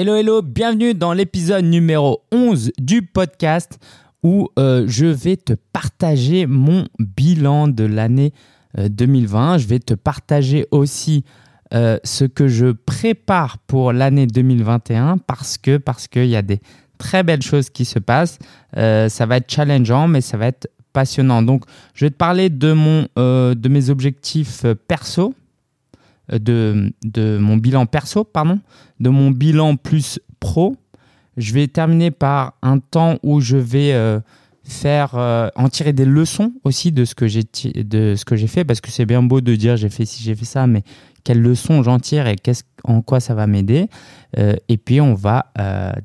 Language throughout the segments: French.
Hello, hello, bienvenue dans l'épisode numéro 11 du podcast où euh, je vais te partager mon bilan de l'année 2020. Euh, je vais te partager aussi euh, ce que je prépare pour l'année 2021 parce que parce qu'il y a des très belles choses qui se passent. ça va être challengeant, mais ça va être passionnant. Donc, je vais te parler de, mon, de mes objectifs perso de, de mon bilan perso, pardon, de mon bilan plus pro. Je vais terminer par un temps où je vais euh, faire euh, en tirer des leçons aussi de ce que j'ai de ce que j'ai fait parce que c'est bien beau de dire j'ai fait ci j'ai fait ça mais quelles leçons j'en tire et qu'est-ce en quoi ça va m'aider euh, et puis on va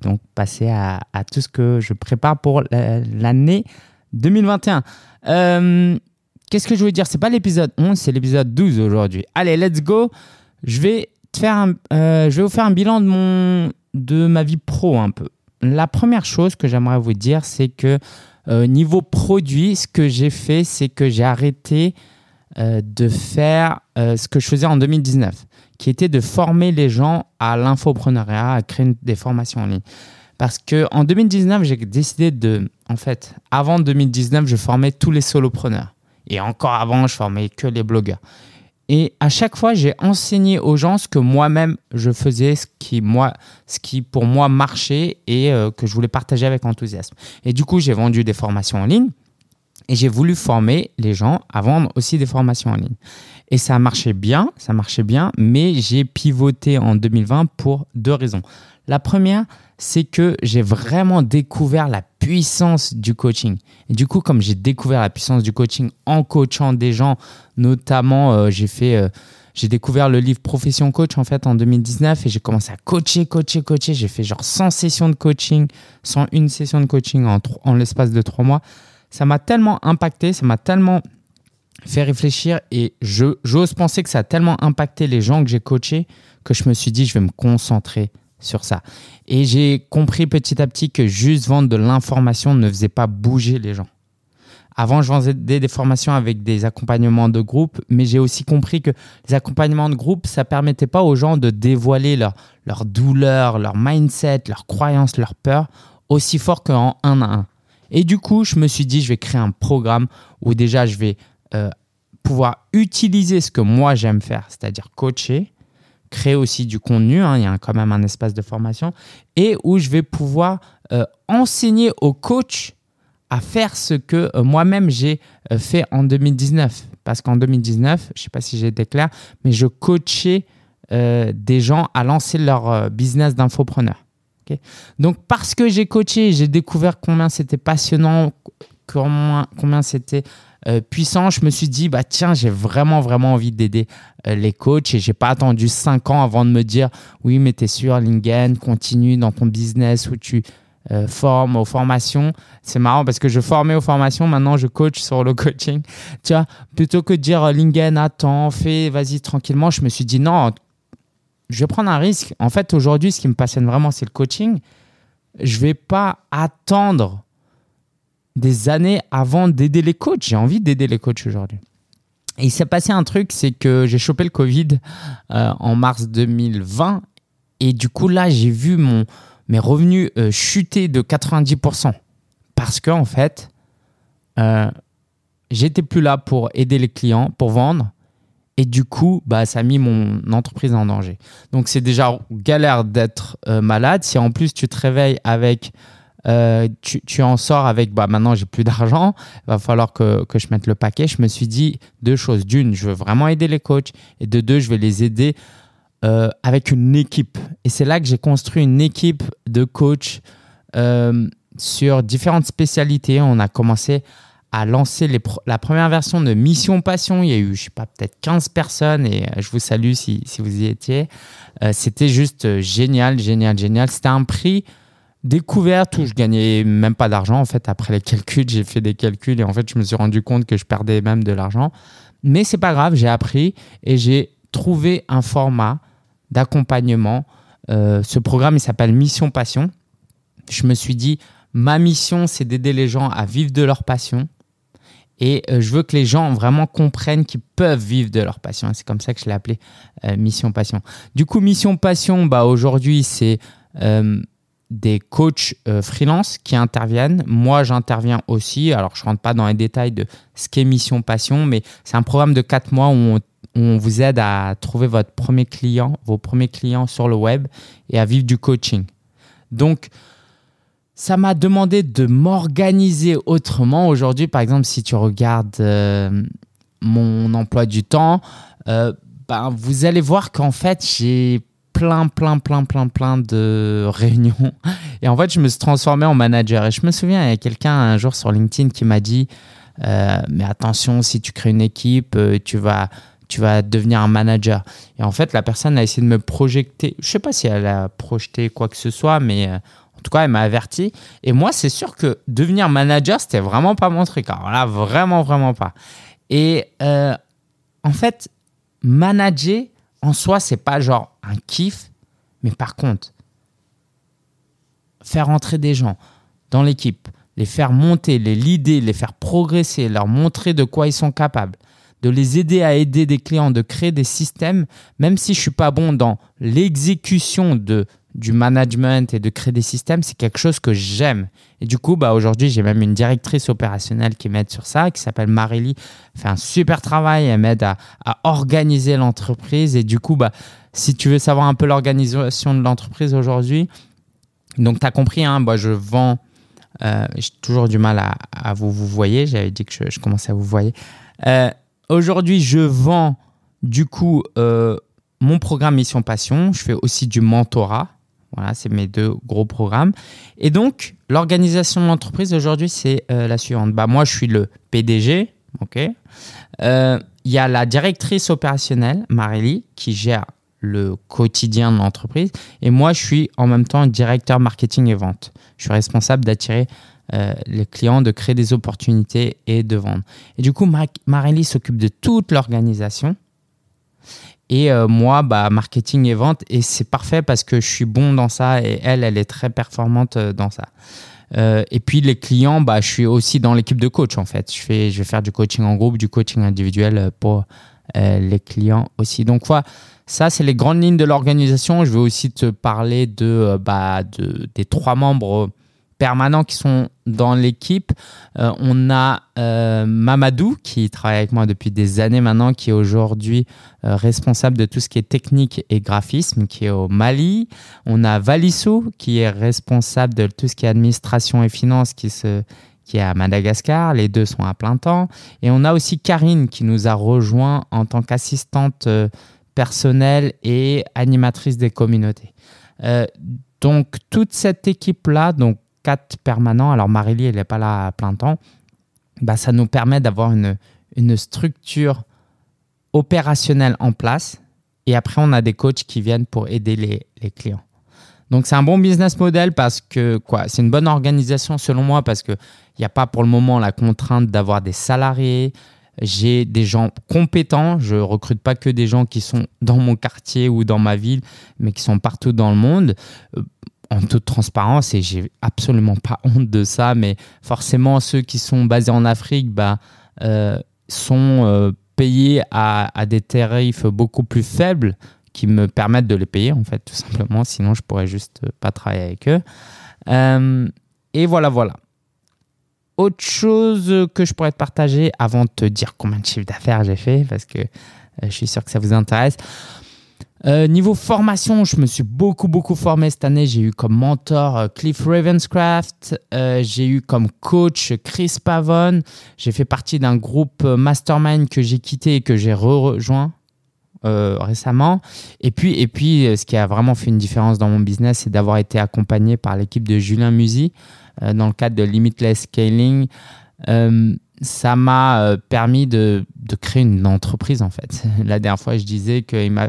donc passer à, tout ce que je prépare pour l'année 2021 Qu'est-ce que je voulais dire? C'est pas l'épisode 11, c'est l'épisode 12 aujourd'hui. Allez, let's go. Je vais, te faire euh, je vais vous faire un bilan de, mon, de ma vie pro un peu. La première chose que j'aimerais vous dire, c'est que euh, niveau produit, ce que j'ai fait, c'est que j'ai arrêté euh, de faire ce que je faisais en 2019, qui était de former les gens à l'infopreneuriat, à créer des formations en ligne. Parce que en 2019, j'ai décidé de, en fait, avant 2019, je formais tous les solopreneurs. Et encore avant, je formais que les blogueurs. Et à chaque fois, j'ai enseigné aux gens ce que moi-même je faisais, ce qui, moi, ce qui pour moi marchait et euh, que je voulais partager avec enthousiasme. Et du coup, j'ai vendu des formations en ligne et j'ai voulu former les gens à vendre aussi des formations en ligne. Et ça marchait bien, ça marchait bien, mais j'ai pivoté en 2020 pour deux raisons. La première, c'est que j'ai vraiment découvert la puissance du coaching. Et du coup, comme j'ai découvert la puissance du coaching en coachant des gens, notamment, euh, j'ai fait, euh, j'ai découvert le livre Profession Coach en fait en 2019 et j'ai commencé à coacher, coacher, coacher. J'ai fait genre 100 sessions de coaching, 101 sessions de coaching en, en l'espace de trois mois. Ça m'a tellement impacté, ça m'a tellement fait réfléchir et j'ose penser que ça a tellement impacté les gens que j'ai coachés que je me suis dit, je vais me concentrer sur ça. Et j'ai compris petit à petit que juste vendre de l'information ne faisait pas bouger les gens. Avant, je vendais des formations avec des accompagnements de groupe, mais j'ai aussi compris que les accompagnements de groupe, ça permettait pas aux gens de dévoiler leur, leur douleur, leur mindset, leurs croyances, leurs peurs aussi fort qu'en un à un. Et du coup, je me suis dit, je vais créer un programme où déjà, je vais euh, pouvoir utiliser ce que moi j'aime faire, c'est-à-dire coacher, créer aussi du contenu, hein, il y a quand même un espace de formation, et où je vais pouvoir euh, enseigner aux coachs à faire ce que euh, moi-même j'ai euh, fait en 2019. Parce qu'en 2019, je ne sais pas si j'ai été clair, mais je coachais des gens à lancer leur business d'infopreneur. Donc parce que j'ai coaché, j'ai découvert combien c'était passionnant, combien, combien c'était euh, puissant, je me suis dit, bah tiens, j'ai vraiment, vraiment envie d'aider euh, les coachs et j'ai pas attendu 5 ans avant de me dire, oui, mais t'es sûr, Lingen, continue dans ton business où tu euh, formes aux formations. C'est marrant parce que je formais aux formations, maintenant je coach sur le coaching. Tu vois, plutôt que de dire, Lingen, attends, fais, vas-y tranquillement, je me suis dit, non, je vais prendre un risque. En fait, aujourd'hui, ce qui me passionne vraiment, c'est le coaching. Je vais pas attendre des années avant d'aider les coachs. J'ai envie d'aider les coachs aujourd'hui. Et il s'est passé un truc, c'est que j'ai chopé le Covid euh, en mars 2020. Et du coup, là, j'ai vu mon, mes revenus euh, chuter de 90%. Parce que, en fait, euh, j'étais plus là pour aider les clients, pour vendre. Et du coup, bah, ça a mis mon entreprise en danger. Donc, c'est déjà galère d'être malade. Si en plus tu te réveilles avec euh, tu, en sors avec bah maintenant j'ai plus d'argent, va falloir que, que, je mette le paquet. Je me suis dit deux choses. D'une, je veux vraiment aider les coachs et de deux, je vais les aider euh, avec une équipe. Et c'est là que j'ai construit une équipe de coachs euh, sur différentes spécialités. On a commencé à lancer la première version de Mission Passion. Il y a eu, je sais pas, peut-être 15 personnes et je vous salue si, si vous y étiez. C'était juste génial, génial, génial. C'était un prix découverte où je gagnais même pas d'argent. En fait, après les calculs, j'ai fait des calculs et en fait, je me suis rendu compte que je perdais même de l'argent. Mais c'est pas grave, j'ai appris et j'ai trouvé un format d'accompagnement. Euh, ce programme, il s'appelle Mission Passion. Je me suis dit, ma mission, c'est d'aider les gens à vivre de leur passion. Et euh, je veux que les gens vraiment comprennent qu'ils peuvent vivre de leur passion. C'est comme ça que je l'ai appelé euh, Mission Passion. Du coup, Mission Passion, bah, aujourd'hui, c'est des coachs freelance qui interviennent. Moi, j'interviens aussi. Alors, je rentre pas dans les détails de ce qu'est Mission Passion, mais c'est un programme de 4 mois où on on vous aide à trouver votre premier client, vos premiers clients sur le web et à vivre du coaching. Donc, ça m'a demandé de m'organiser autrement. Aujourd'hui, par exemple, si tu regardes euh, mon emploi du temps, euh, ben, vous allez voir qu'en fait, j'ai plein, plein, plein, plein, plein de réunions. Et en fait, je me suis transformé en manager. Et je me souviens, il y a quelqu'un un jour sur LinkedIn qui m'a dit, euh, mais attention, si tu crées une équipe, tu vas tu vas devenir un manager. Et en fait, la personne a essayé de me projeter. Je sais pas si elle a projeté quoi que ce soit, mais euh, en tout cas, elle m'a averti. Et moi, c'est sûr que devenir manager, c'était vraiment pas mon truc. Alors là, vraiment, vraiment pas. Et euh, en fait, manager en soi, c'est pas genre un kiff, mais par contre, faire entrer des gens dans l'équipe, les faire monter, les leader, les faire progresser, leur montrer de quoi ils sont capables, de les aider à aider des clients, de créer des systèmes, même si je suis pas bon dans l'exécution de du management et de créer des systèmes, c'est quelque chose que j'aime. Et du coup, bah, aujourd'hui, j'ai même une directrice opérationnelle qui m'aide sur ça, qui s'appelle Marélie. Elle fait un super travail, elle m'aide à, organiser l'entreprise. Et du coup, bah, si tu veux savoir un peu l'organisation de l'entreprise aujourd'hui, donc tu as compris, hein, bah, je vends, euh, j'ai toujours du mal à, vous vous voyez, j'avais dit que je, commençais à vous voyer. Euh, Aujourd'hui, je vends du coup euh, mon programme Mission Passion. Je fais aussi du mentorat. Voilà, c'est mes deux gros programmes. Et donc, l'organisation de l'entreprise aujourd'hui, c'est euh, la suivante. Bah, moi, je suis le PDG. OK. Euh, il y a la directrice opérationnelle, Marélie, qui gère le quotidien de l'entreprise. Et moi, je suis en même temps directeur marketing et vente. Je suis responsable d'attirer euh, les clients, de créer des opportunités et de vendre. Et du coup, Marélie s'occupe de toute l'organisation. Et euh, moi, bah, marketing et vente. Et c'est parfait parce que je suis bon dans ça et elle, elle est très performante euh, dans ça. et puis les clients, bah, je suis aussi dans l'équipe de coach en fait. Je, fais, je vais faire du coaching en groupe, du coaching individuel pour les clients aussi. Donc voilà, ça c'est les grandes lignes de l'organisation. Je vais aussi te parler de, bah, de des trois membres permanents qui sont dans l'équipe. Euh, on a euh, Mamadou qui travaille avec moi depuis des années maintenant, qui est aujourd'hui euh, responsable de tout ce qui est technique et graphisme, qui est au Mali. On a Valissou qui est responsable de tout ce qui est administration et finance, qui qui est à Madagascar, les deux sont à plein temps. Et on a aussi Karine qui nous a rejoint en tant qu'assistante personnelle et animatrice des communautés. donc toute cette équipe-là, donc quatre permanents, alors Marélie, elle n'est pas là à plein temps, bah, ça nous permet d'avoir une, une structure opérationnelle en place. Et après, on a des coachs qui viennent pour aider les, les clients. Donc, c'est un bon business model parce que quoi, c'est une bonne organisation selon moi parce qu'il n'y a pas pour le moment la contrainte d'avoir des salariés. J'ai des gens compétents. Je recrute pas que des gens qui sont dans mon quartier ou dans ma ville, mais qui sont partout dans le monde. En toute transparence, et j'ai absolument pas honte de ça, mais forcément, ceux qui sont basés en Afrique bah, euh, sont euh, payés à, des tarifs beaucoup plus faibles qui me permettent de les payer, en fait, tout simplement. Sinon, je pourrais juste pas travailler avec eux. Euh, et voilà, voilà. Autre chose que je pourrais te partager avant de te dire combien de chiffres d'affaires j'ai fait, parce que je suis sûr que ça vous intéresse. Euh, niveau formation, je me suis beaucoup, beaucoup formé cette année. J'ai eu comme mentor euh, Cliff Ravenscraft. Euh, j'ai eu comme coach Chris Pavon. J'ai fait partie d'un groupe mastermind que j'ai quitté et que j'ai rejoint récemment. Et puis, et puis, ce qui a vraiment fait une différence dans mon business, c'est d'avoir été accompagné par l'équipe de Julien Musy dans le cadre de Limitless Scaling ça m'a euh, permis de, de, créer une entreprise en fait. La dernière fois, je disais que euh,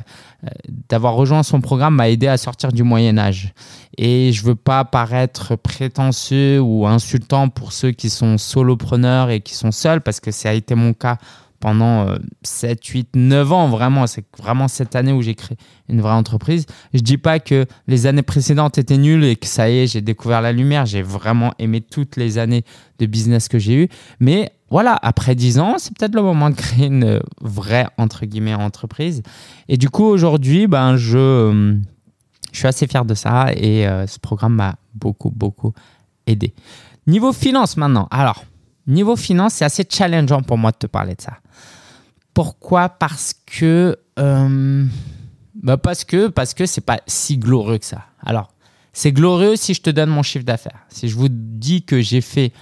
d'avoir rejoint son programme m'a aidé à sortir du Moyen Âge. Et je veux pas paraître prétentieux ou insultant pour ceux qui sont solopreneurs et qui sont seuls, parce que ça a été mon cas pendant 7, 8, 9 ans, vraiment. C'est vraiment cette année où j'ai créé une vraie entreprise. Je dis pas que les années précédentes étaient nulles et que ça y est, j'ai découvert la lumière. J'ai vraiment aimé toutes les années de business que j'ai eues. Mais voilà, après 10 ans, c'est peut-être le moment de créer une vraie, entre guillemets, entreprise. Et du coup, aujourd'hui, ben, je, Je suis assez fier de ça et euh, ce programme m'a beaucoup, beaucoup aidé. Niveau finance maintenant. Alors, niveau finance, c'est assez challengeant pour moi de te parler de ça. Pourquoi? Parce que... Euh, bah parce que parce que c'est pas si glorieux que ça. Alors, c'est glorieux si je te donne mon chiffre d'affaires. Si je vous dis que j'ai fait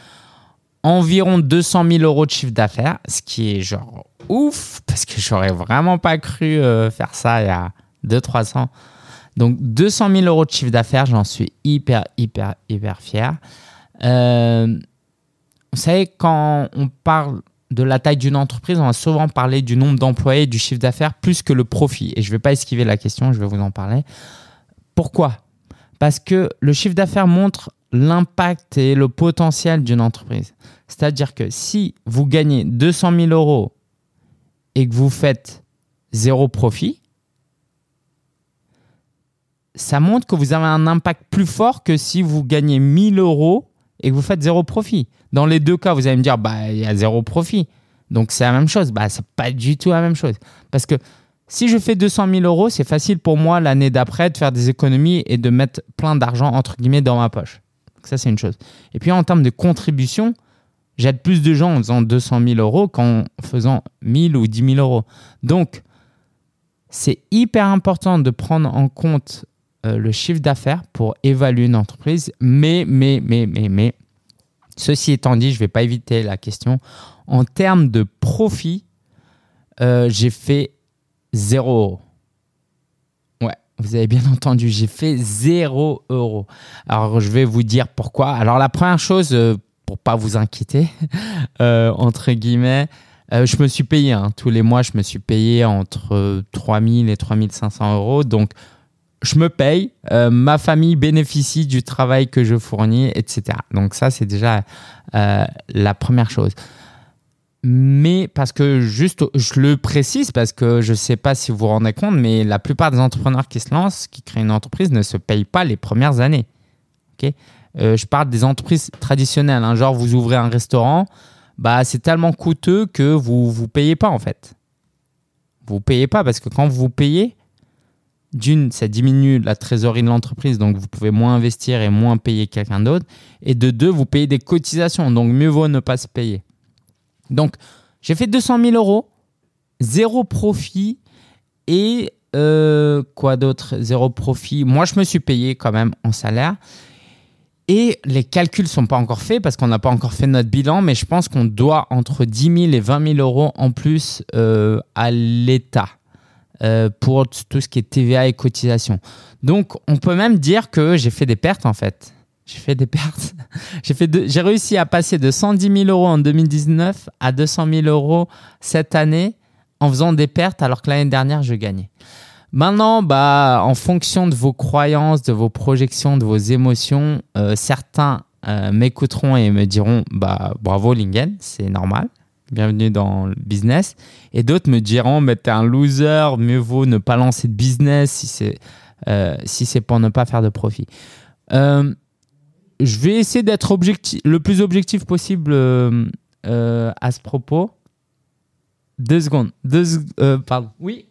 environ 200 000 euros de chiffre d'affaires, ce qui est genre ouf, parce que j'aurais vraiment pas cru euh, faire ça il y a 2-3 ans. Donc 200 000 euros de chiffre d'affaires, j'en suis hyper, hyper, hyper fier. Euh, vous savez, quand on parle de la taille d'une entreprise, on va souvent parler du nombre d'employés, du chiffre d'affaires, plus que le profit. Et je ne vais pas esquiver la question, je vais vous en parler. Pourquoi? Parce que le chiffre d'affaires montre l'impact et le potentiel d'une entreprise. C'est-à-dire que si vous gagnez 200 000 euros et que vous faites zéro profit, ça montre que vous avez un impact plus fort que si vous gagnez 1000 euros et que vous faites zéro profit. Dans les deux cas, vous allez me dire, bah, il y a zéro profit. Donc c'est la même chose. Bah, c'est pas du tout la même chose. Parce que si je fais 200 000 euros, c'est facile pour moi l'année d'après de faire des économies et de mettre plein d'argent, entre guillemets, dans ma poche. Ça, c'est une chose. Et puis en termes de contribution, j'aide plus de gens en faisant 200 000 euros qu'en faisant 1000 ou 10 000 euros. Donc, c'est hyper important de prendre en compte euh, le chiffre d'affaires pour évaluer une entreprise. Mais, mais, mais, mais, mais, ceci étant dit, je ne vais pas éviter la question. En termes de profit, euh, j'ai fait 0 euros. Ouais, vous avez bien entendu, j'ai fait 0 euros. Alors, je vais vous dire pourquoi. Alors, la première chose, pour euh, pour pas vous inquiéter, entre guillemets, je me suis payé, hein. tous les mois, je me suis payé entre 3000 et 3500 euros. Donc, je me paye, euh, ma famille bénéficie du travail que je fournis, etc. Donc ça, c'est déjà euh, la première chose. Mais parce que juste, je le précise parce que je ne sais pas si vous vous rendez compte, mais la plupart des entrepreneurs qui se lancent, qui créent une entreprise, ne se payent pas les premières années. Ok? Euh, je parle des entreprises traditionnelles. Hein. genre, vous ouvrez un restaurant, bah, c'est tellement coûteux que vous vous payez pas en fait. Vous ne payez pas parce que quand vous payez, d'une, ça diminue la trésorerie de l'entreprise, donc vous pouvez moins investir et moins payer quelqu'un d'autre. Et de deux, vous payez des cotisations, donc mieux vaut ne pas se payer. Donc, j'ai fait 200 000 euros, zéro profit et euh, quoi d'autre? Zéro profit. Moi, je me suis payé quand même en salaire. Et les calculs ne sont pas encore faits parce qu'on n'a pas encore fait notre bilan, mais je pense qu'on doit entre 10 000 et 20 000 euros en plus euh, à l'État. Euh, pour tout ce qui est TVA et cotisation. Donc, on peut même dire que j'ai fait des pertes en fait. J'ai fait des pertes. j'ai, réussi à passer de 110 000 euros en 2019 à 200 000 euros cette année en faisant des pertes alors que l'année dernière, je gagnais. Maintenant, bah, en fonction de vos croyances, de vos projections, de vos émotions, euh, certains euh, m'écouteront et me diront bah, bravo Lingen, c'est normal bienvenue dans le business. Et d'autres me diront, mais t'es un loser, mieux vaut ne pas lancer de business si c'est euh, si c'est pour ne pas faire de profit. Euh, je vais essayer d'être le plus objectif possible euh, à ce propos. Deux secondes. Deux, pardon. Oui.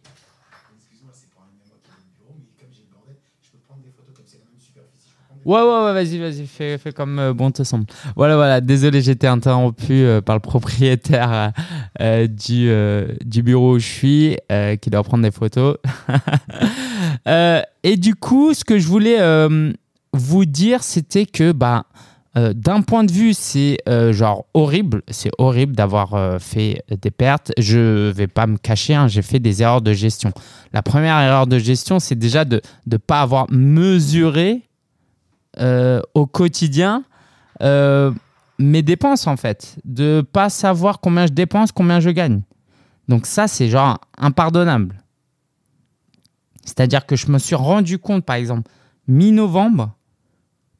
Ouais, ouais, ouais, vas-y, vas-y, fais, comme euh, bon te semble. Voilà, voilà, désolé, j'étais interrompu euh, par le propriétaire euh, du, du bureau où je suis, qui doit prendre des photos. et du coup, ce que je voulais vous dire, c'était que, bah, d'un point de vue, c'est genre horrible. C'est horrible d'avoir fait des pertes. Je vais pas me cacher, hein, j'ai fait des erreurs de gestion. La première erreur de gestion, c'est déjà de ne pas avoir mesuré au quotidien euh, mes dépenses en fait, de pas savoir combien je dépense, combien je gagne. Donc ça, c'est genre impardonnable. C'est-à-dire que je me suis rendu compte, par exemple, mi-novembre,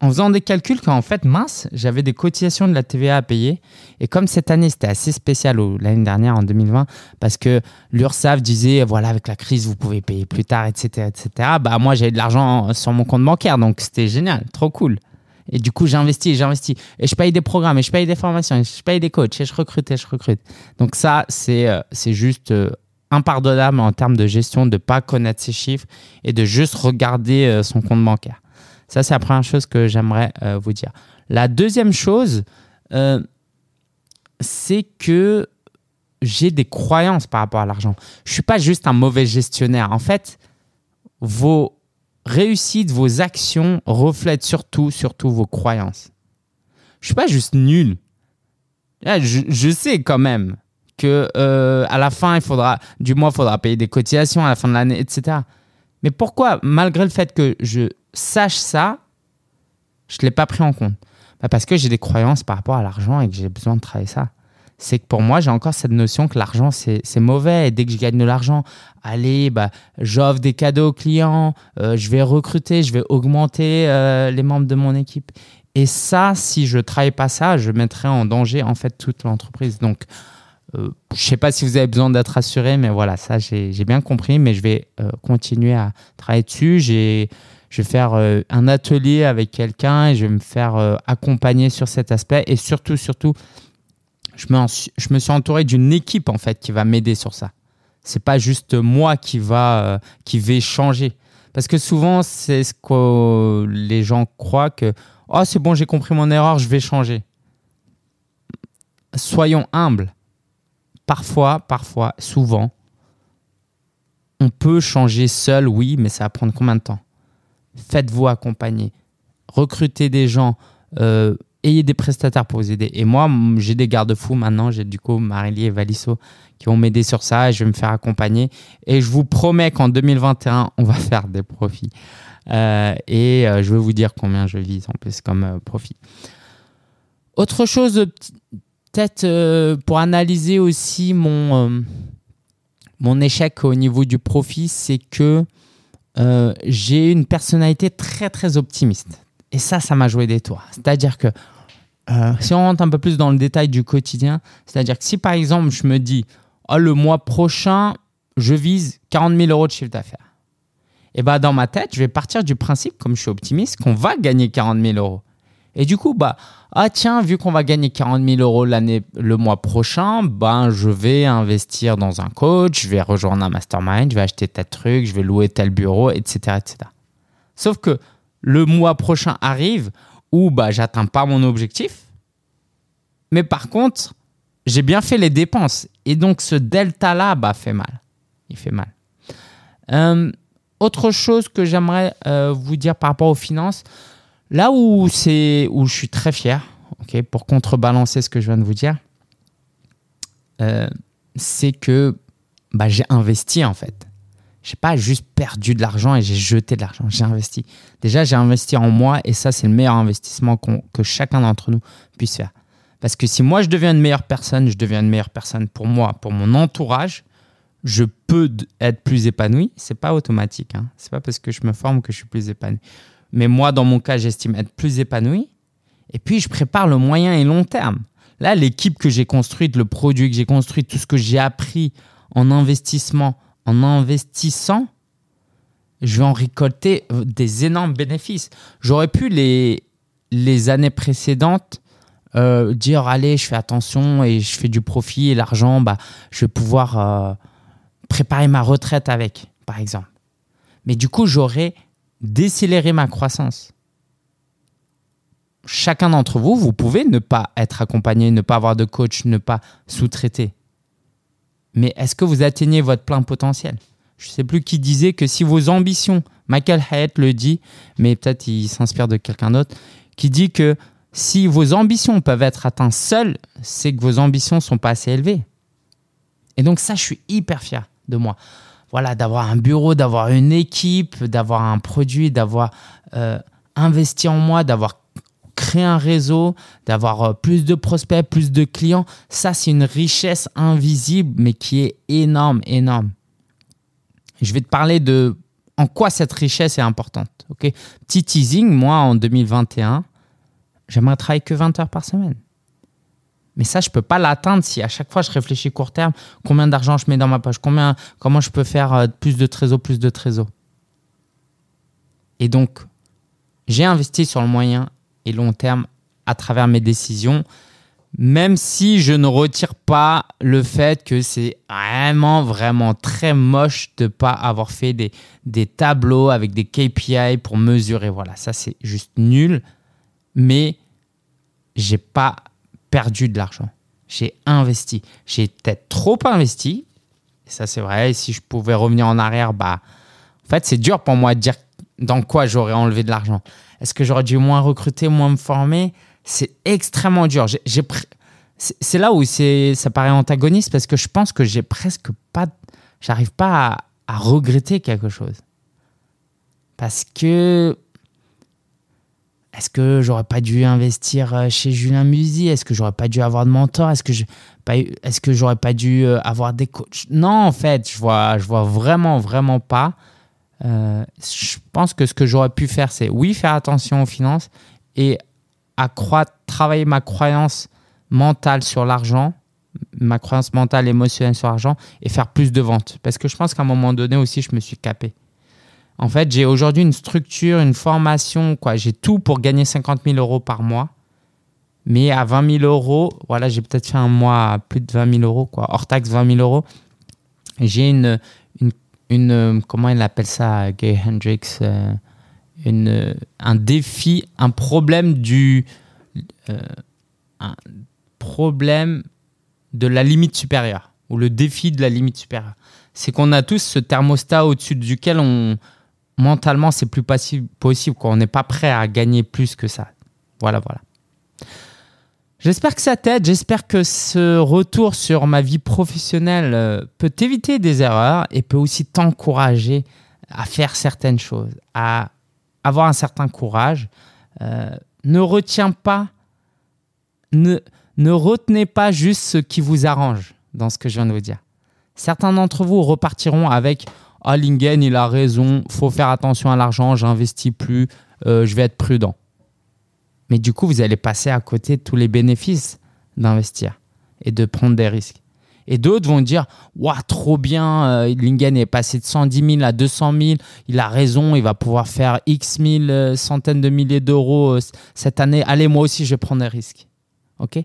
en faisant des calculs qu'en fait, mince, j'avais des cotisations de la TVA à payer. Et comme cette année, c'était assez spécial, l'année dernière, en 2020, parce que l'URSSAF disait, voilà, avec la crise, vous pouvez payer plus tard, etc. etc. Bah, moi, j'avais de l'argent sur mon compte bancaire, donc c'était génial, trop cool. Et du coup, j'investis, j'investis. Et je paye des programmes, et je paye des formations, et je paye des coachs, et je recrute, et je recrute. Donc ça, c'est euh, juste euh, impardonnable en termes de gestion de ne pas connaître ses chiffres et de juste regarder euh, son compte bancaire. Ça, c'est la première chose que j'aimerais euh, vous dire. La deuxième chose, euh, c'est que j'ai des croyances par rapport à l'argent. Je ne suis pas juste un mauvais gestionnaire. En fait, vos réussites, vos actions reflètent surtout, surtout vos croyances. Je ne suis pas juste nul. Je, je sais quand même que euh, à la fin, il faudra, du mois, il faudra payer des cotisations à la fin de l'année, etc. Mais pourquoi, malgré le fait que je sache ça, je ne l'ai pas pris en compte? Bah, Parce que j'ai des croyances par rapport à l'argent et que j'ai besoin de travailler ça. C'est que pour moi, j'ai encore cette notion que l'argent, c'est mauvais. Et dès que je gagne de l'argent, allez, bah, j'offre des cadeaux aux clients, euh, je vais recruter, je vais augmenter euh, les membres de mon équipe. Et ça, si je ne travaille pas ça, je mettrais en danger en fait toute l'entreprise. Donc, euh, je ne sais pas si vous avez besoin d'être assuré, mais voilà, ça j'ai bien compris, mais je vais euh, continuer à travailler dessus. Je vais faire euh, un atelier avec quelqu'un et je vais me faire accompagner sur cet aspect. Et surtout, surtout, je me, je me suis entouré d'une équipe en fait qui va m'aider sur ça. C'est pas juste moi qui va qui vais changer. Parce que souvent, c'est ce que les gens croient que oh c'est bon, j'ai compris mon erreur, je vais changer. Soyons humbles parfois, parfois, souvent, on peut changer seul, oui, mais ça va prendre combien de temps? Faites-vous accompagner. Recrutez des gens. Euh, ayez des prestataires pour vous aider. Et moi, j'ai des garde-fous maintenant. J'ai du coup Marily et Valisso qui vont m'aider sur ça et je vais me faire accompagner. Et je vous promets qu'en 2021, on va faire des profits. Euh, et euh, je vais vous dire combien je vise en plus comme profit. Autre chose peut-être euh, pour analyser aussi mon, euh, mon échec au niveau du profit, c'est que euh, j'ai une personnalité très très optimiste. Et ça, ça m'a joué des tours. C'est-à-dire que si on rentre un peu plus dans le détail du quotidien, c'est-à-dire que si par exemple je me dis, oh, le mois prochain, je vise 40 000 euros de chiffre d'affaires. Et bah dans ma tête, je vais partir du principe, comme je suis optimiste, qu'on va gagner 40 000 euros. Et du coup, bah, ah tiens, vu qu'on va gagner 40 000 euros l'année, le mois prochain, ben je vais investir dans un coach, je vais rejoindre un mastermind, je vais acheter tel truc, je vais louer tel bureau, etc., etc. Sauf que le mois prochain arrive où bah j'atteins pas mon objectif, mais par contre j'ai bien fait les dépenses et donc ce delta là bah fait mal, il fait mal. Euh, autre chose que j'aimerais euh, vous dire par rapport aux finances, Là où, c'est, où je suis très fier, pour contrebalancer ce que je viens de vous dire, euh, c'est que bah, j'ai investi en fait. Je n'ai pas juste perdu de l'argent et j'ai jeté de l'argent, j'ai investi. Déjà, j'ai investi en moi et ça, c'est le meilleur investissement que chacun d'entre nous puisse faire. Parce que si moi, je deviens une meilleure personne, je deviens une meilleure personne pour moi, pour mon entourage, je peux être plus épanoui. C'est pas automatique. Hein. C'est pas parce que je me forme que je suis plus épanoui. Mais moi, dans mon cas, j'estime être plus épanoui. Et puis, je prépare le moyen et long terme. Là, l'équipe que j'ai construite, le produit que j'ai construit, tout ce que j'ai appris en investissement, en investissant, je vais en récolter euh, des énormes bénéfices. J'aurais pu les, les années précédentes euh, dire allez, je fais attention et je fais du profit et l'argent, bah, je vais pouvoir euh, préparer ma retraite avec, par exemple. Mais du coup, j'aurais décélérer ma croissance. Chacun d'entre vous, vous pouvez ne pas être accompagné, ne pas avoir de coach, ne pas sous-traiter. Mais est-ce que vous atteignez votre plein potentiel? Je ne sais plus qui disait que si vos ambitions, Michael Hyatt le dit, mais peut-être il s'inspire de quelqu'un d'autre, qui dit que si vos ambitions peuvent être atteintes seules, c'est que vos ambitions ne sont pas assez élevées. Et donc ça, je suis hyper fier de moi voilà, d'avoir un bureau, d'avoir une équipe, d'avoir un produit, d'avoir euh, investi en moi, d'avoir créé un réseau, d'avoir euh, plus de prospects, plus de clients. Ça, c'est une richesse invisible, mais qui est énorme, énorme. Je vais te parler de en quoi cette richesse est importante. ok? Petit teasing, moi, en 2021, j'aimerais travailler que 20 heures par semaine. Mais ça, je ne peux pas l'atteindre si à chaque fois je réfléchis court terme, combien d'argent je mets dans ma poche, combien, comment je peux faire euh, plus de trésor, plus de trésor? Et donc, j'ai investi sur le moyen et long terme à travers mes décisions. Même si je ne retire pas le fait que c'est vraiment, vraiment très moche de pas avoir fait des, des tableaux avec des KPI pour mesurer. Voilà, ça c'est juste nul. Mais j'ai pas perdu de l'argent. J'ai investi. J'ai peut-être trop investi. ça c'est vrai. Et si je pouvais revenir en arrière, bah, en fait c'est dur pour moi de dire dans quoi j'aurais enlevé de l'argent. Est-ce que j'aurais dû moins recruter, moins me former? C'est extrêmement dur. J'ai, c'est là où ça paraît antagoniste parce que je pense que j'ai presque pas, j'arrive pas à, regretter quelque chose. Parce que est-ce que j'aurais pas dû investir euh, chez Julien Musy Est-ce que j'aurais pas dû avoir de mentor? Est-ce que je, est-ce que j'aurais pas dû euh, avoir des coachs? Non, en fait, je vois, je vois vraiment, vraiment pas. Euh, je pense que ce que j'aurais pu faire, c'est oui, faire attention aux finances et accroître, travailler ma croyance mentale sur l'argent, ma croyance mentale, émotionnelle sur l'argent et faire plus de ventes. Parce que je pense qu'à un moment donné aussi, je me suis capé. En fait, j'ai aujourd'hui une structure, une formation, quoi. J'ai tout pour gagner 50 000 euros par mois. Mais à 20 000 euros, voilà, j'ai peut-être fait un mois à plus de 20 000 euros. Hors taxe, 20 000 euros. J'ai une, comment il appelle ça, Gay Hendrix euh, un défi, un problème du euh, un problème de la limite supérieure ou le défi de la limite supérieure. C'est qu'on a tous ce thermostat au-dessus duquel on mentalement c'est plus possible, On n'est pas prêt à gagner plus que ça. Voilà, voilà. J'espère que ça t'aide. J'espère que ce retour sur ma vie professionnelle euh, peut t'éviter des erreurs et peut aussi t'encourager à faire certaines choses, à avoir un certain courage. Euh, ne retiens pas, ne, ne retenez pas juste ce qui vous arrange dans ce que je viens de vous dire. Certains d'entre vous repartiront avec Ah, Lingen, il a raison, faut faire attention à l'argent, j'investis plus, euh, je vais être prudent. Mais du coup, vous allez passer à côté de tous les bénéfices d'investir et de prendre des risques. Et d'autres vont dire Waouh, trop bien, euh, Lingen est passé de 110 000 à 200 000, il a raison, il va pouvoir faire X mille, euh, centaines de milliers d'euros euh, cette année. Allez, moi aussi, je vais prendre des risques. Ok?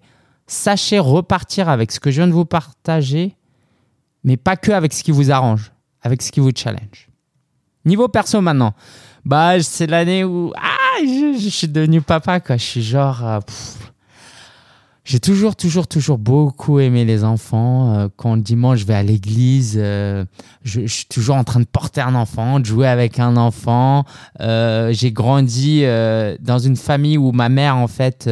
Sachez repartir avec ce que je viens de vous partager, mais pas que avec ce qui vous arrange, avec ce qui vous challenge. Niveau perso maintenant, bah, c'est l'année où ah, je, suis devenu papa. Quoi. Je suis genre. J'ai toujours, toujours, toujours beaucoup aimé les enfants. Euh, quand dimanche je vais à l'église, euh, je, suis toujours en train de porter un enfant, de jouer avec un enfant. Euh, j'ai grandi dans une famille où ma mère, en fait,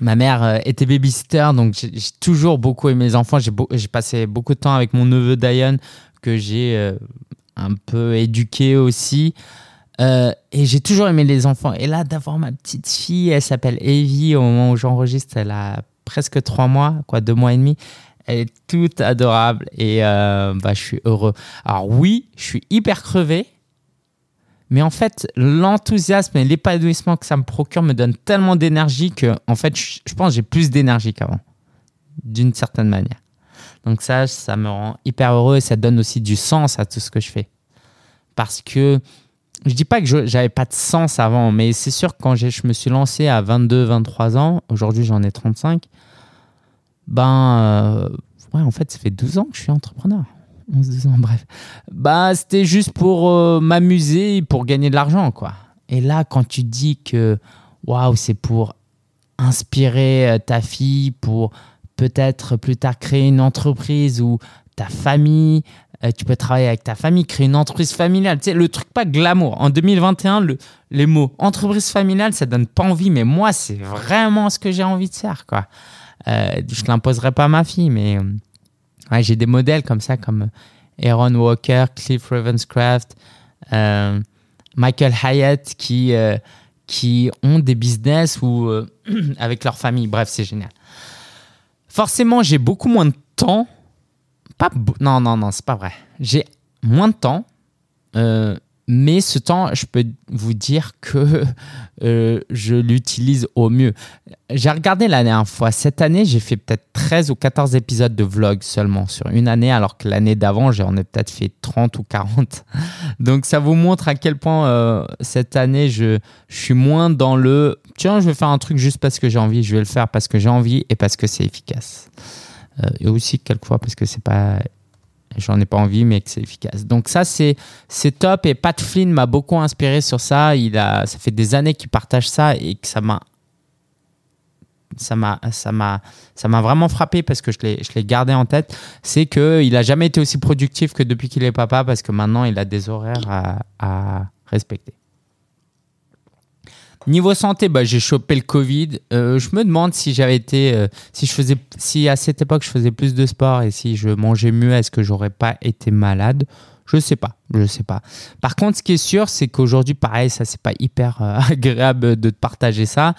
ma mère était babysitter, donc j'ai toujours beaucoup aimé les enfants. J'ai passé beaucoup de temps avec mon neveu Diane, que j'ai un peu éduqué aussi. Euh, et j'ai toujours aimé les enfants. Et là, d'avoir ma petite fille, elle s'appelle Evie, au moment où j'enregistre, elle a presque trois mois, quoi, deux mois et demi. Elle est toute adorable et euh, bah, je suis heureux. Alors oui, je suis hyper crevé, mais en fait, l'enthousiasme et l'épanouissement que ça me procure me donne tellement d'énergie que, en fait, je, pense j'ai plus d'énergie qu'avant, d'une certaine manière. Donc ça, ça me rend hyper heureux et ça donne aussi du sens à tout ce que je fais. Parce que je dis pas que j'avais pas de sens avant, mais c'est sûr que quand je me suis lancé à 22, 23 ans, aujourd'hui j'en ai 35, ben, euh, ouais, en fait, ça fait 12 ans que je suis entrepreneur. 11, 12 ans, bref. Bah, c'était juste pour euh, m'amuser, pour gagner de l'argent, quoi. Et là, quand tu dis que, waouh, c'est pour inspirer euh, ta fille, pour peut-être plus tard créer une entreprise ou ta famille, euh, tu peux travailler avec ta famille, créer une entreprise familiale. Tu sais, le truc pas glamour. En 2021, le, les mots entreprise familiale, ça donne pas envie, mais moi, c'est vraiment ce que j'ai envie de faire. Quoi. Euh, je l'imposerai pas à ma fille, mais j'ai des modèles comme ça, comme Aaron Walker, Cliff Ravenscraft, Michael Hyatt, qui, qui ont des business ou avec leur famille. Bref, c'est génial. Forcément, j'ai beaucoup moins de temps pas non, non, non, c'est pas vrai. J'ai moins de temps, euh, mais ce temps, je peux vous dire que euh, je l'utilise au mieux. J'ai regardé la dernière fois. Cette année, j'ai fait peut-être 13 ou 14 épisodes de vlog seulement sur une année, alors que l'année d'avant, j'en ai peut-être fait 30 ou 40. Donc ça vous montre à quel point euh, cette année, je, suis moins dans le tiens, je vais faire un truc juste parce que j'ai envie, je vais le faire parce que j'ai envie et parce que c'est efficace. Euh, et aussi quelquefois parce que c'est pas j'en ai pas envie, mais que c'est efficace. Donc ça, c'est c'est top. Et Pat Flynn m'a beaucoup inspiré sur ça. Il a, ça fait des années qu'il partage ça et que ça m'a ça m'a ça m'a ça m'a vraiment frappé parce que je l'ai je gardé en tête c'est que il a jamais été aussi productif que depuis qu'il est papa parce que maintenant il a des horaires à, à respecter Niveau santé, bah, j'ai chopé le Covid. Euh, je me demande si j'avais été, euh, si je faisais, si à cette époque je faisais plus de sport et si je mangeais mieux, est-ce que j'aurais pas été malade? Je sais pas, je sais pas. Par contre, ce qui est sûr, c'est qu'aujourd'hui, pareil, ça c'est pas hyper euh, agréable de te partager ça,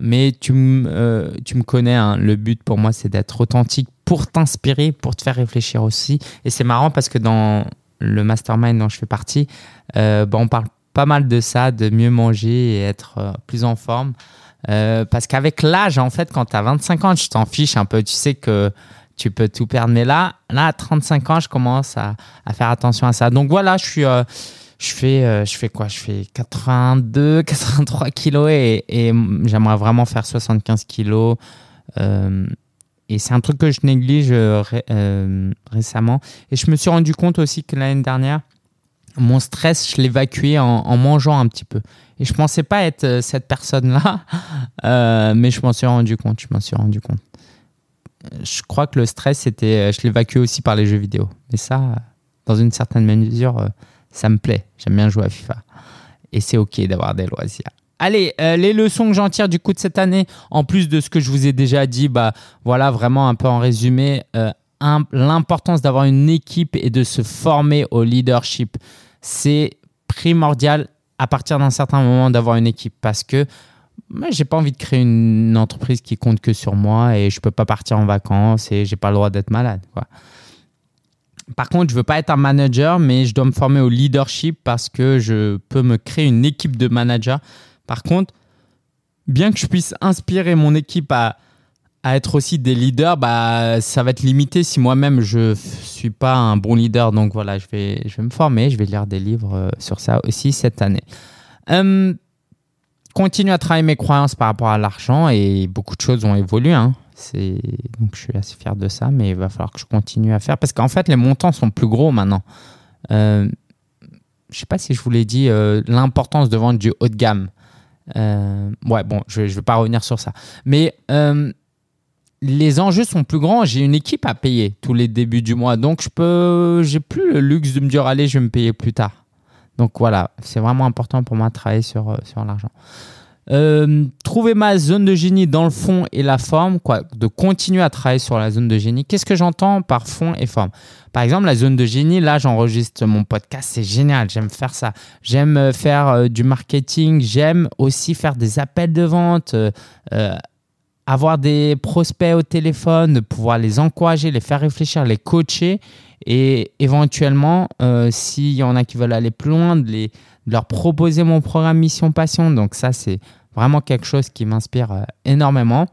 mais tu me, tu me connais. Hein. le but pour moi, c'est d'être authentique pour t'inspirer, pour te faire réfléchir aussi. Et c'est marrant parce que dans le mastermind dont je fais partie, bah, on parle pas mal de ça, de mieux manger et être euh, plus en forme. Euh, parce qu'avec l'âge, en fait, quand tu as 25 ans, tu t'en fiches un peu. Tu sais que tu peux tout perdre. Mais là, là à 35 ans, je commence à, à faire attention à ça. Donc voilà, je suis. Euh, je fais, je fais quoi? Je fais 82, 83 kilos et, et j'aimerais vraiment faire 75 kilos. et c'est un truc que je néglige récemment. Et je me suis rendu compte aussi que l'année dernière, mon stress, je l'évacuais en, mangeant un petit peu. Et je pensais pas être euh, cette personne-là, euh, mais je m'en suis rendu compte. Je m'en suis rendu compte. Je crois que le stress, c'était, euh, je l'évacuais aussi par les jeux vidéo. Et ça, dans une certaine mesure, ça me plaît. J'aime bien jouer à FIFA. Et c'est ok d'avoir des loisirs. Allez, les leçons que j'en tire du coup de cette année, en plus de ce que je vous ai déjà dit, bah voilà, vraiment un peu en résumé, l'importance d'avoir une équipe et de se former au leadership. C'est primordial à partir d'un certain moment d'avoir une équipe parce que j'ai pas envie de créer une entreprise qui compte que sur moi et je peux pas partir en vacances et j'ai pas le droit d'être malade. Par contre, je veux pas être un manager, mais je dois me former au leadership parce que je peux me créer une équipe de managers. Par contre, bien que je puisse inspirer mon équipe à, à être aussi des leaders, bah, ça va être limité si moi-même je suis pas un bon leader. Donc voilà, je vais, je vais me former, je vais lire des livres euh, sur ça aussi cette année. Euh, continue à travailler mes croyances par rapport à l'argent et beaucoup de choses ont évolué. Hein. Donc je suis assez fier de ça, mais il va falloir que je continue à faire parce qu'en fait les montants sont plus gros maintenant. Euh, je sais pas si je vous l'ai dit, euh, l'importance de vendre du haut de gamme. ouais, bon, je ne vais pas revenir sur ça. Mais les enjeux sont plus grands. J'ai une équipe à payer tous les débuts du mois. Donc, je peux, j'ai plus le luxe de me dire, allez, je vais me payer plus tard. Donc, voilà, c'est vraiment important pour moi de travailler sur, euh, sur l'argent. Euh, trouver ma zone de génie dans le fond et la forme, quoi, de continuer à travailler sur la zone de génie. Qu'est-ce que j'entends par fond et forme? Par exemple, la zone de génie, là, j'enregistre mon podcast, c'est génial, j'aime faire ça. J'aime euh, faire du marketing, j'aime aussi faire des appels de vente, avoir des prospects au téléphone, de pouvoir les encourager, les faire réfléchir, les coacher et éventuellement, euh, s'il y en a qui veulent aller plus loin, de, les, leur proposer mon programme Mission Passion. Donc ça, c'est vraiment quelque chose qui m'inspire euh, énormément.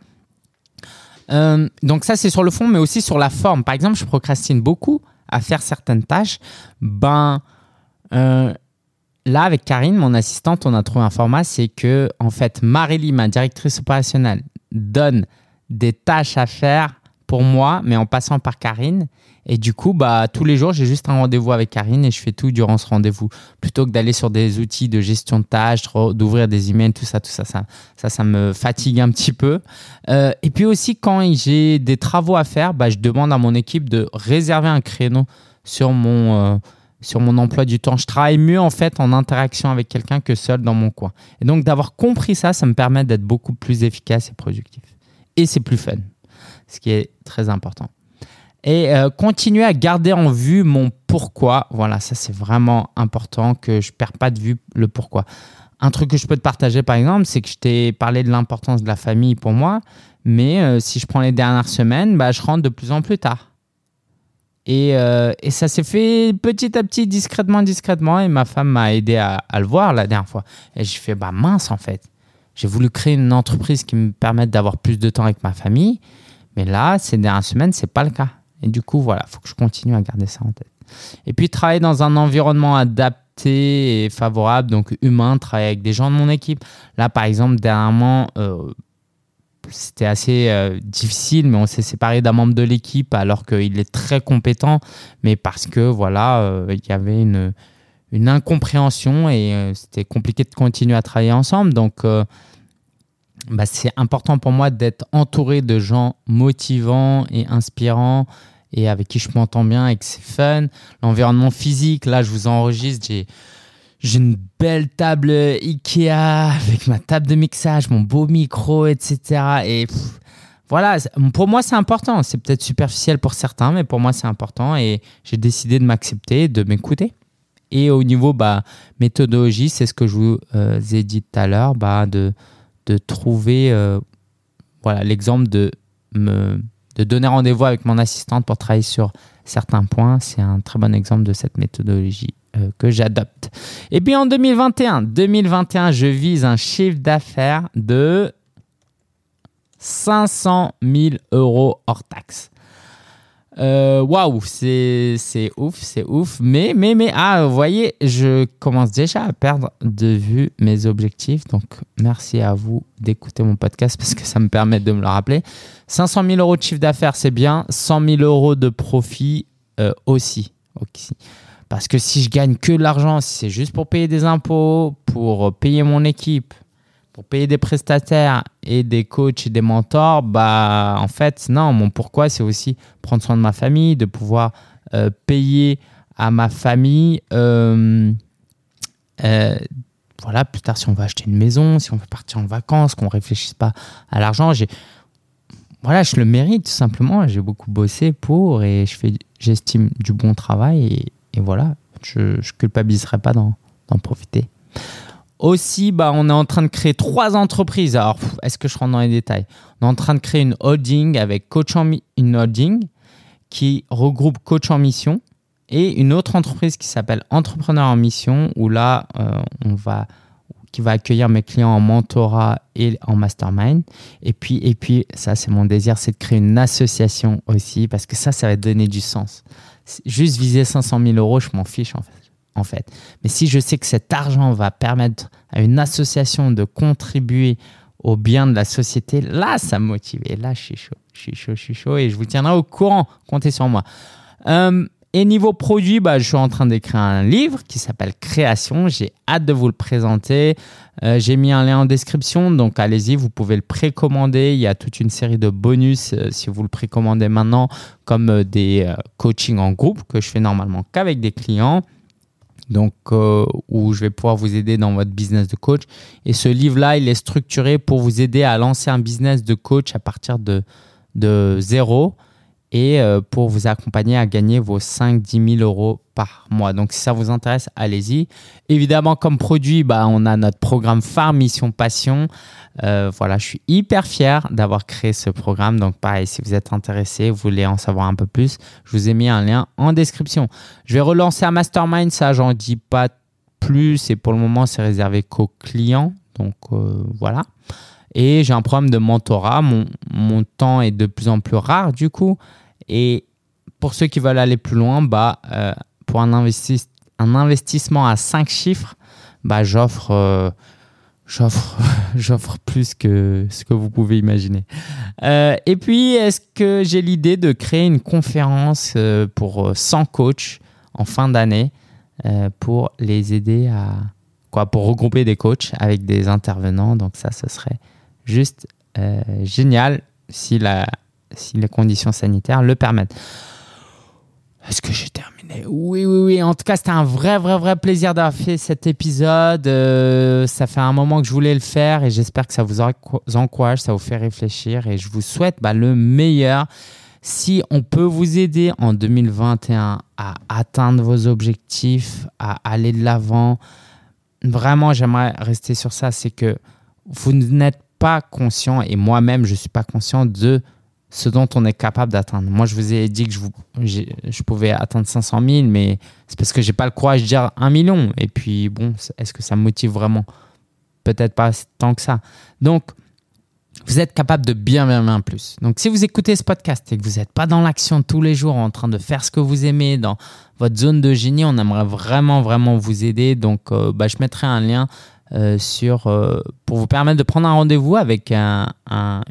Euh, donc ça, c'est sur le fond, mais aussi sur la forme. Par exemple, je procrastine beaucoup à faire certaines tâches. Ben, là, avec Karine, mon assistante, on a trouvé un format, c'est que, en fait, Marélie, ma directrice opérationnelle, donne des tâches à faire pour moi, mais en passant par Karine. Et du coup, bah, tous les jours, j'ai juste un rendez-vous avec Karine et je fais tout durant ce rendez-vous. Plutôt que d'aller sur des outils de gestion de tâches, d'ouvrir des emails, tout ça, tout ça, ça, ça, me fatigue un petit peu. Euh, et puis aussi, quand j'ai des travaux à faire, bah, je demande à mon équipe de réserver un créneau sur mon, euh, sur mon emploi du temps. Je travaille mieux en fait en interaction avec quelqu'un que seul dans mon coin. Et donc d'avoir compris ça, ça me permet d'être beaucoup plus efficace et productif. Et c'est plus fun, ce qui est très important. Et euh, continuer à garder en vue mon pourquoi. Voilà, ça c'est vraiment important que je ne perds pas de vue le pourquoi. Un truc que je peux te partager par exemple, c'est que je t'ai parlé de l'importance de la famille pour moi, mais euh, si je prends les dernières semaines, bah, je rentre de plus en plus tard. Et, euh, et ça s'est fait petit à petit, discrètement, discrètement. Et ma femme m'a aidé à, le voir la dernière fois. Et j'ai fait, bah mince en fait. J'ai voulu créer une entreprise qui me permette d'avoir plus de temps avec ma famille. Mais là, ces dernières semaines, c'est pas le cas. Et du coup, voilà, il faut que je continue à garder ça en tête. Et puis, travailler dans un environnement adapté et favorable, donc humain, travailler avec des gens de mon équipe. Là, par exemple, dernièrement, euh, c'était assez euh, difficile, mais on s'est séparé d'un membre de l'équipe alors qu'il est très compétent, mais parce que voilà, euh, il y avait une, une incompréhension et euh, c'était compliqué de continuer à travailler ensemble. Donc, bah, c'est important pour moi d'être entouré de gens motivants et inspirants et avec qui je m'entends bien et que c'est fun. L'environnement physique, là, je vous enregistre, j'ai j'ai une belle table Ikea avec ma table de mixage, mon beau micro, etc. Et voilà, pour moi, c'est important. C'est peut-être superficiel pour certains, mais pour moi, c'est important. Et j'ai décidé de m'accepter, de m'écouter. Et au niveau bah, méthodologie, c'est ce que je vous euh, ai dit tout à l'heure, bah, de, trouver euh, l'exemple de me de donner rendez-vous avec mon assistante pour travailler sur certains points. C'est un très bon exemple de cette méthodologie euh, que j'adopte. Et puis en 2021, 2021, je vise un chiffre d'affaires de 500 000 euros hors taxe. Euh, waouh, c'est ouf, c'est ouf. Mais, mais, mais, ah, vous voyez, je commence déjà à perdre de vue mes objectifs. Donc, merci à vous d'écouter mon podcast parce que ça me permet de me le rappeler. 500 000 euros de chiffre d'affaires, c'est bien. 100 000 euros de profit euh, aussi. Parce que si je gagne que de l'argent, si c'est juste pour payer des impôts, pour payer mon équipe, pour payer des prestataires et des coachs et des mentors, bah en fait non, mon pourquoi c'est aussi prendre soin de ma famille, de pouvoir euh, payer à ma famille. Euh, euh, voilà, plus tard si on veut acheter une maison, si on veut partir en vacances, qu'on réfléchisse pas à l'argent, j'ai voilà, je le mérite tout simplement. J'ai beaucoup bossé pour et j'estime du bon travail voilà, je, ne culpabiliserai pas d'en profiter. Aussi, bah, on est en train de créer trois entreprises. Alors, est-ce que je rentre dans les détails? On est en train de créer une holding avec coach en une holding qui regroupe coach en mission et une autre entreprise qui s'appelle entrepreneur en mission où là, euh, on va qui va accueillir mes clients en mentorat et en mastermind. Et puis, et puis ça, c'est mon désir, c'est de créer une association aussi parce que ça, ça va donner du sens. Juste viser 500 000 euros, je m'en fiche en fait. Mais si je sais que cet argent va permettre à une association de contribuer au bien de la société, là, ça me motive. Et là, je suis chaud, je suis chaud, je suis chaud et je vous tiendrai au courant. Comptez sur moi. Euh, et niveau produit, bah, je suis en train d'écrire un livre qui s'appelle Création. J'ai hâte de vous le présenter. Euh, j'ai mis un lien en description, donc allez-y, vous pouvez le précommander. Il y a toute une série de bonus euh, si vous le précommandez maintenant, comme des coachings en groupe que je fais normalement qu'avec des clients donc euh, où je vais pouvoir vous aider dans votre business de coach. Et ce livre-là, il est structuré pour vous aider à lancer un business de coach à partir de zéro et euh, pour vous accompagner à gagner vos 5-10 000 euros par mois. Donc si ça vous intéresse, allez-y. Évidemment, comme produit, bah, on a notre programme phare Mission Passion. Euh, voilà, je suis hyper fier d'avoir créé ce programme. Donc pareil, si vous êtes intéressé, vous voulez en savoir un peu plus, je vous ai mis un lien en description. Je vais relancer un mastermind, ça j'en dis pas plus et pour le moment c'est réservé qu'aux clients. Donc euh, voilà. Et j'ai un programme de mentorat. Mon, mon temps est de plus en plus rare du coup. Et pour ceux qui veulent aller plus loin, bah, euh, pour un, investissement à 5 chiffres, bah, j'offre euh, j'offre plus que ce que vous pouvez imaginer. Euh, et puis, est-ce que j'ai l'idée de créer une conférence pour 100 coachs en fin d'année pour les aider à quoi pour regrouper des coachs avec des intervenants. Donc ça, ce serait juste euh, génial si, la, si les conditions sanitaires le permettent. Est-ce que j'ai terminé? Oui, oui, oui. En tout cas, c'était un vrai, vrai, vrai plaisir d'avoir fait cet épisode. Euh, ça fait un moment que je voulais le faire et j'espère que ça vous encourage, ça vous fait réfléchir et je vous souhaite bah, le meilleur. Si on peut vous aider en 2021 à atteindre vos objectifs, à aller de l'avant, vraiment, j'aimerais rester sur ça. C'est que vous n'êtes pas conscient, et moi-même, je suis pas conscient de ce dont on est capable d'atteindre. Moi, je vous ai dit que je, vous, je pouvais atteindre 500 000, mais c'est parce que j'ai pas le courage de dire 1 million. Et puis, bon, est-ce que ça me motive vraiment? Peut-être pas tant que ça. Donc, vous êtes capable de bien, bien, bien plus. Donc, si vous écoutez ce podcast et que vous n'êtes pas dans l'action tous les jours en train de faire ce que vous aimez dans votre zone de génie, on aimerait vraiment, vraiment vous aider. Donc, euh, bah, je mettrai un lien euh, sur, euh, pour vous permettre de prendre un rendez-vous avec un,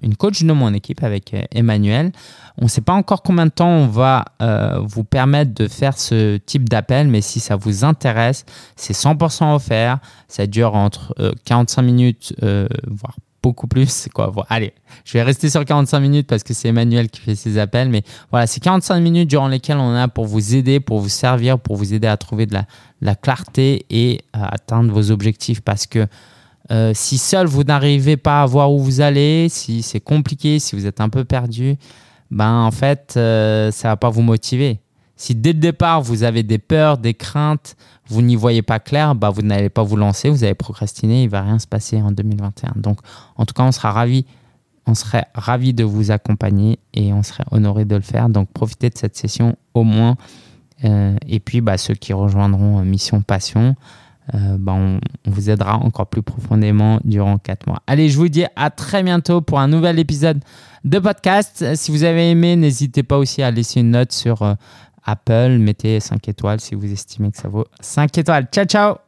une coach de mon équipe, avec euh, Emmanuel. On ne sait pas encore combien de temps on va vous permettre de faire ce type d'appel, mais si ça vous intéresse, c'est 100% offert. Ça dure entre 45 minutes, voire beaucoup plus. Quoi. allez, je vais rester sur 45 minutes parce que c'est Emmanuel qui fait ses appels. Mais voilà, c'est 45 minutes durant lesquelles on a pour vous aider, pour vous servir, pour vous aider à trouver de la, clarté et à atteindre vos objectifs. Parce que euh, si seul vous n'arrivez pas à voir où vous allez, si c'est compliqué, si vous êtes un peu perdu, ben en fait, euh, ça va pas vous motiver. Si dès le départ, vous avez des peurs, des craintes, vous n'y voyez pas clair, bah, vous n'allez pas vous lancer, vous allez procrastiner, il va rien se passer en 2021. Donc, en tout cas, on sera ravis on serait ravi de vous accompagner et on serait honoré de le faire. Donc profitez de cette session au moins. Euh, et puis bah, ceux qui rejoindront euh, Mission Passion, euh, bah, on, on, vous aidera encore plus profondément durant 4 mois. Allez, je vous dis à très bientôt pour un nouvel épisode de podcast. Si vous avez aimé, n'hésitez pas aussi à laisser une note sur Apple, mettez 5 étoiles si vous estimez que ça vaut 5 étoiles. Ciao, ciao